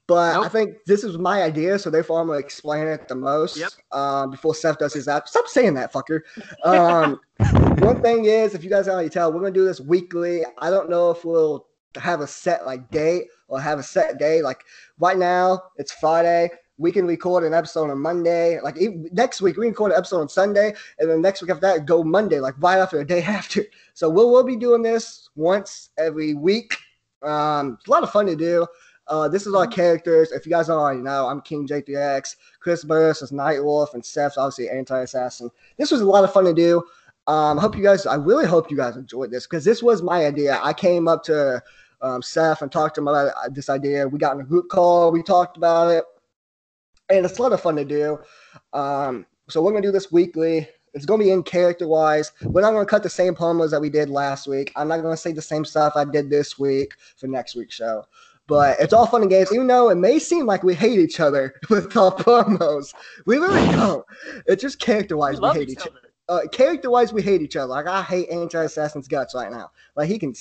but I think this is my idea, so therefore I'm gonna explain it the most. Yep. Um, before Seth does his app. Stop saying that, fucker. Um, one thing is, if you guys already tell, we're gonna do this weekly. I don't know if we'll have a set like date or have a set day. Like right now, it's Friday. We can record an episode on Monday. Like e- next week, we can record an episode on Sunday, and then next week after that, go Monday, like right after the day after. So we'll we'll be doing this once every week. Um, it's a lot of fun to do. Uh, this is our characters. If you guys don't already know, I'm King J3X. Chris Burris is Night Wolf, and Seth's obviously Anti-Assassin. This was a lot of fun to do. Um, I hope you guys. I really hope you guys enjoyed this because this was my idea. I came up to um, Seth and talked to him about this idea. We got in a group call. We talked about it, and it's a lot of fun to do. Um, so we're gonna do this weekly. It's gonna be in character wise. We're not gonna cut the same promos that we did last week. I'm not gonna say the same stuff I did this week for next week's show. But it's all fun and games, even though it may seem like we hate each other with our promos. We really don't. It's just character wise we, love hate each other other. uh, character wise, we hate each other. Like I hate Anti Assassin's guts right now. Like he can.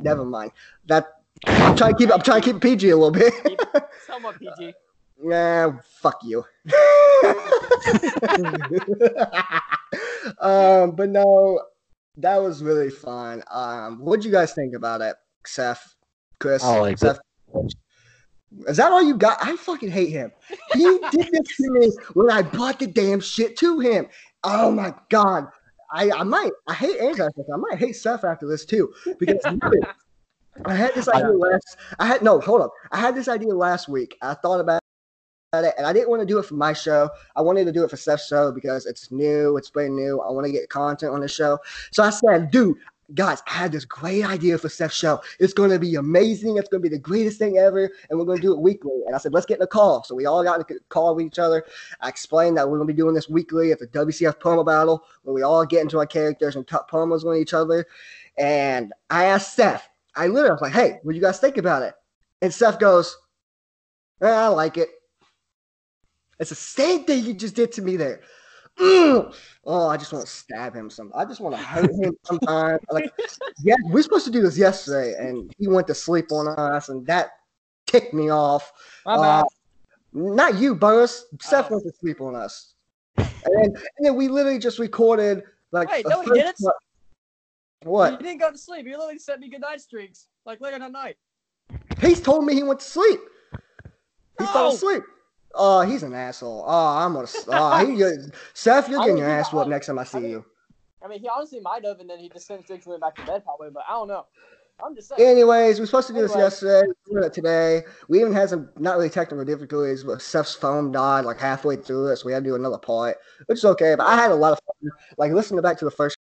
Never mind. That I'm trying to keep. I'm trying to keep PG a little bit. Keep Somewhat PG. yeah, fuck you. um, but no, that was really fun. Um, what would you guys think about it, Seth, Chris? I liked Seth? Is that all you got? I fucking hate him. He did this to me when I bought the damn shit to him. Oh my god. I, I might I hate anti I might hate Seth after this too because I had this idea last. I had no hold up. I had this idea last week. I thought about it, and I didn't want to do it for my show. I wanted to do it for Seth's show because it's new. It's brand new. I want to get content on the show. So I said, dude, guys, I had this great idea for Seth's show. It's going to be amazing. It's going to be the greatest thing ever, and we're going to do it weekly. And I said, let's get in a call. So we all got in a call with each other. I explained that we're going to be doing this weekly at the WCF promo battle, where we all get into our characters and cut promos on each other. And I asked Seth. I literally was like, hey, what do you guys think about it? And Seth goes, eh, I like it. It's the same thing you just did to me there. Ugh. Oh, I just want to stab him some. I just want to hurt him sometimes. Like, yeah, we're supposed to do this yesterday, and he went to sleep on us, and that ticked me off. My Uh, bad. Not you, Burris. Seth Oh. went to sleep on us, and then, and then we literally just recorded like. Wait, no, he didn't. part- What? You didn't go to sleep. You literally sent me good night streaks, like later that night. He's told me he went to sleep. He fell asleep. Oh, he's an asshole. Oh, I'm gonna. Oh, he, Seth, you're I getting mean, your ass whooped next time I see I mean- you. I mean, he honestly might have, and then he just and went back to bed probably. But I don't know. I'm just saying. Anyways, we are supposed to do this Anyway. yesterday. Doing it today. We even had some not really technical difficulties, but Seth's phone died like halfway through it, so we had to do another part, which is okay. But I had a lot of fun. Like listening back to the first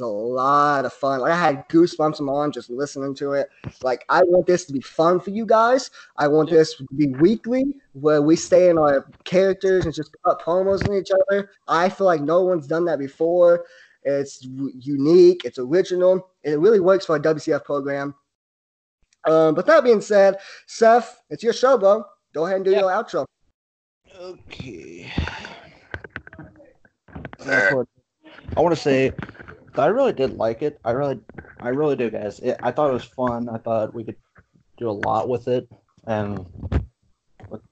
was a lot of fun. Like I had goosebumps in my arm just listening to it. Like I want this to be fun for you guys. I want this to be weekly where we stay in our characters and just cut promos on each other. I feel like no one's done that before. It's unique. It's original. and It really works for a WCF program. Um, but that being said, Seth, it's your show, bro. Go ahead and do Yeah. your outro. Okay. I want to say that I really did like it. I really, I really do, guys. It, I thought it was fun. I thought we could do a lot with it and with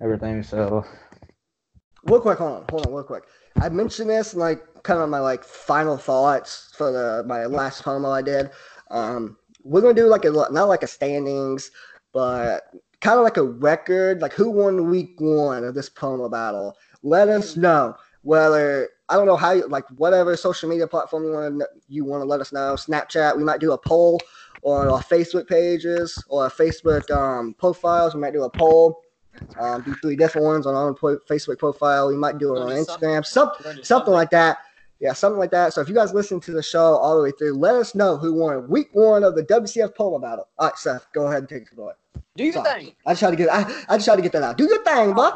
everything. So Real quick, hold on, hold on, real quick. I mentioned this like kind of my like final thoughts for the my last promo I did. Um, we're gonna do like a not like a standings, but kind of like a record, like who won week one of this promo battle. Let us know whether I don't know how you like whatever social media platform you want to you want to let us know. Snapchat, we might do a poll, or our Facebook pages or our Facebook um, profiles. We might do a poll. Um, do three different ones on our own po- Facebook profile. We might do it on something. Instagram, some, We're gonna do something like that. Yeah, something like that. So if you guys listen to the show all the way through, let us know who won week one of the WCF polo battle. All right, Seth, go ahead and take the away. Do your Sorry. thing. I just tried to get I, I just tried to get that out. Do your thing, bud.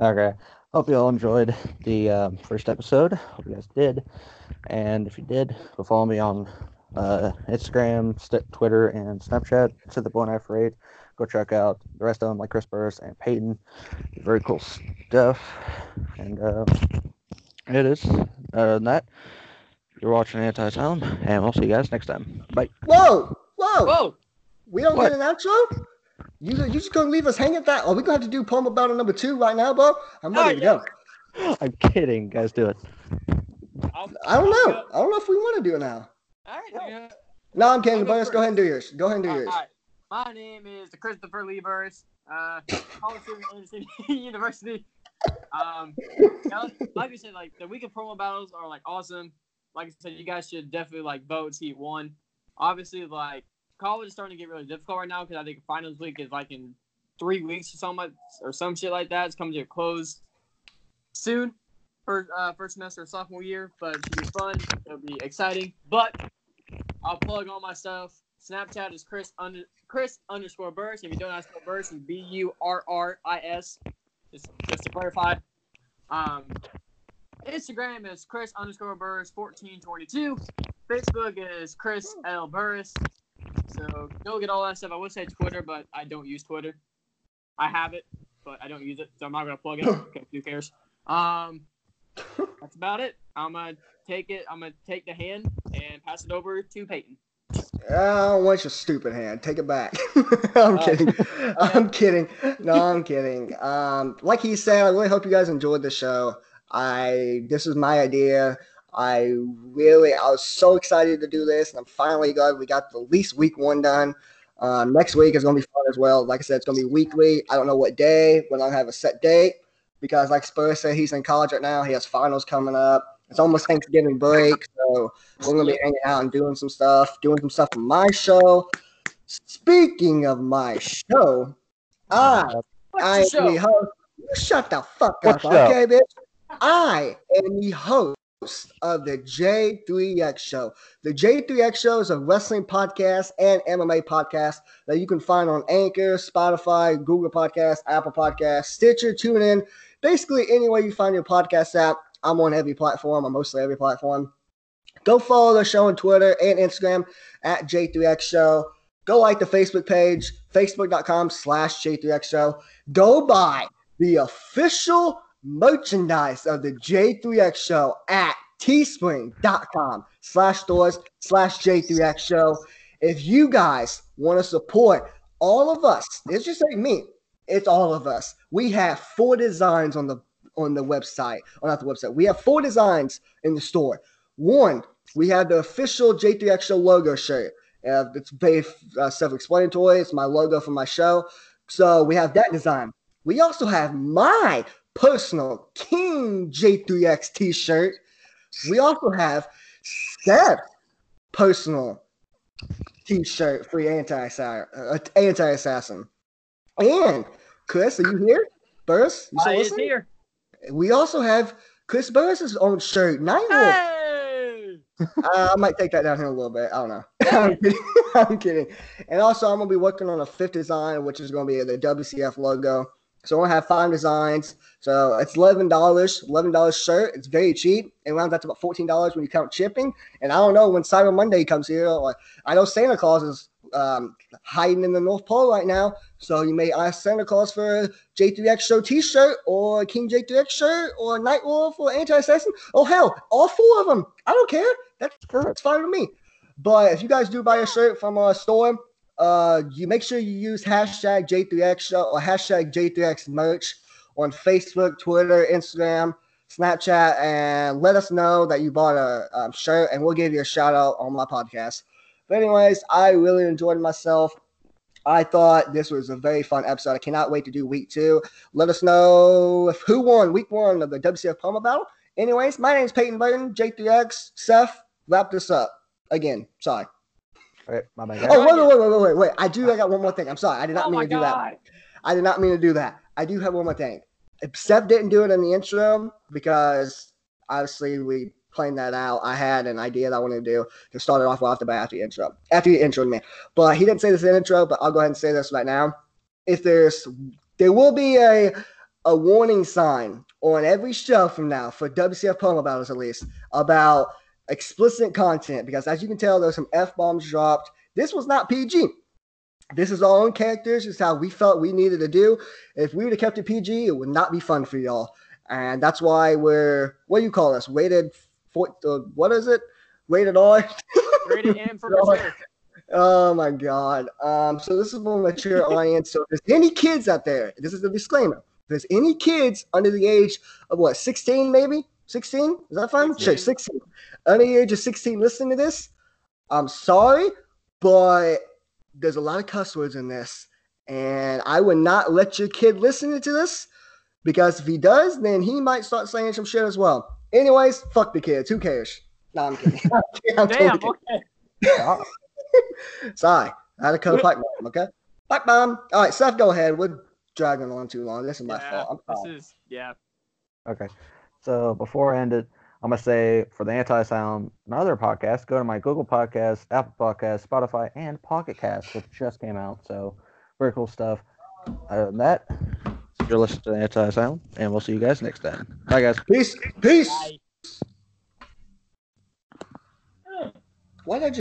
okay. Hope you all enjoyed the um, first episode. Hope you guys did. And if you did, go follow me on uh, Instagram, st- Twitter, and Snapchat. To the point F rate. Go check out the rest of them, like Chris Burris and Peyton. Very cool stuff. And uh, it is. Other than that, you're watching Anti Asylum, and we'll see you guys next time. Bye. Whoa, whoa. Whoa. We don't What? get an outro? You you just gonna leave us hanging at that? Are we gonna have to do promo battle number two right now, bro? I'm Oh, ready to go. I'm kidding. Guys, do it. I'll, I don't know. I don't know if we want to do it now. All right. yeah. No, I'm kidding. I'll go go ahead and do yours. Go ahead and do All yours. right. My name is Christopher Lee Burris, uh, college student at Anderson University. Um, like I said, like the weekend promo battles are like awesome. Like I said, you guys should definitely like vote Heat one. Obviously, like college is starting to get really difficult right now because I think finals week is like in three weeks or something like, or some shit like that. It's coming to a close soon for uh, first semester of sophomore year, but it should be fun. It'll be exciting. But I'll plug all my stuff. Snapchat is Chris under Chris underscore Burris. If you don't know spell Burris, it's B U R R I S. Just just to clarify. Um, Instagram is Chris underscore Burris fourteen twenty two. Facebook is Chris L Burris. So go get all that stuff. I would say Twitter, but I don't use Twitter. I have it, but I don't use it, so I'm not gonna plug it. Okay, who cares? Um, that's about it. I'm gonna take it. I'm gonna take the hand and pass it over to Peyton. I don't want your stupid hand. Take it back. I'm Oh. kidding. I'm kidding. No, I'm kidding. Um, like he said, I really hope you guys enjoyed the show. I this is my idea. I really I was so excited to do this, and I'm finally glad we got the least week one done. Um, next week is gonna be fun as well. Like I said, it's gonna be weekly. I don't know what day. We don't have a set date because, like Spurs said, he's in college right now. He has finals coming up. It's almost Thanksgiving break, so we're gonna be hanging out and doing some stuff, doing some stuff on my show. Speaking of my show, I What's I am show? the host. You shut the fuck up, show? okay, bitch? I am the host of the J3X Show. The J3X Show is a wrestling podcast and MMA podcast that you can find on Anchor, Spotify, Google Podcasts, Apple Podcasts, Stitcher, TuneIn, basically anywhere you find your podcast app. I'm on every platform. I'm mostly every platform. Go follow the show on Twitter and Instagram at J3X Show. go like the Facebook page, facebook.com slash J3X Show. Go buy the official merchandise of the J3X Show at teespring.com slash stores slash J3X Show. If you guys want to support all of us, it's just like me, it's all of us. We have four designs on the on the website, or not the website. We have four designs in the store. One, we have the official J3X Show logo shirt. Uh, it's very uh, self-explanatory. It's my logo for my show. So we have that design. We also have my personal King J3X t-shirt. We also have Steph's personal t-shirt for anti uh, anti-assassin. And Chris, are you here? Burris, you I still is listening? here. We also have Chris Burris' own shirt, Nightwolf. Hey! Uh, I might take that down here a little bit. I don't know. I'm kidding. I'm kidding. And also, I'm gonna be working on a fifth design, which is gonna be the WCF logo. So gonna have five designs. So it's eleven dollars. Eleven dollars shirt. It's very cheap. It rounds out to about fourteen dollars when you count shipping. And I don't know when Cyber Monday comes here. I know Santa Claus is um, hiding in the North Pole right now. So you may ask Santa Claus for a J3X Show T-shirt or a King J3X shirt or a Nightwolf or Anti-Assassin. Oh hell, all four of them. I don't care. That's that's fine with me. But if you guys do buy a shirt from a store, uh, you make sure you use hashtag J3X Show or hashtag J3X merch on Facebook, Twitter, Instagram, Snapchat, and let us know that you bought a um, shirt, and we'll give you a shout out on my podcast. But anyways, I really enjoyed myself. I thought this was a very fun episode. I cannot wait to do week two. Let us know if who won week one of the WCF promo battle. Anyways, my name is Peyton Burton, J3X. Seth, wrap this up. Again, sorry. Wait, my bad. Oh, wait, wait, wait, wait, wait, wait. I do. I got one more thing. I'm sorry. I did not Oh mean to do that. I did not mean to do that. I do have one more thing. Seth didn't do it in the intro because obviously we planned that out. I had an idea that I wanted to do to start it off right off the bat after the intro. After you introed me. But he didn't say this in the intro, but I'll go ahead and say this right now. If there's there will be a a warning sign on every show from now for WCF promo battles at least about explicit content because as you can tell there's some F bombs dropped. This was not PG. This is our own characters. It's how we felt we needed to do. If we would have kept it PG, it would not be fun for y'all. And that's why we're what do you call us? Rated for uh, what is it? Rated R. Rated M for mature. Oh my god. Um, so this is for mature audience. So if there's any kids out there, this is the disclaimer. If there's any kids under the age of what, 16 maybe? 16? Is that fine? Sure, 16. 16. Under the age of 16 listening to this, I'm sorry, but there's a lot of cuss words in this. And I would not let your kid listen to this because if he does, then he might start saying some shit as well. Anyways, fuck the kids. Who cares? No, I'm kidding. I'm totally Damn. kidding. Okay. Sorry, I had to cut a pipe bomb, okay? Pipe bomb. All right, Seth, go ahead. We're dragging on too long. This is my Yeah, fault. I'm sorry. this is yeah. Okay. So before I end it, I'm gonna say for the Anti Sound, my other podcast, go to my Google Podcast, Apple Podcast, Spotify, and Pocket Cast, which just came out. So very cool stuff. Other than that, you're listening to the Anti Sound, and we'll see you guys next time. Bye, guys. Peace. Peace. Bye. Why did I just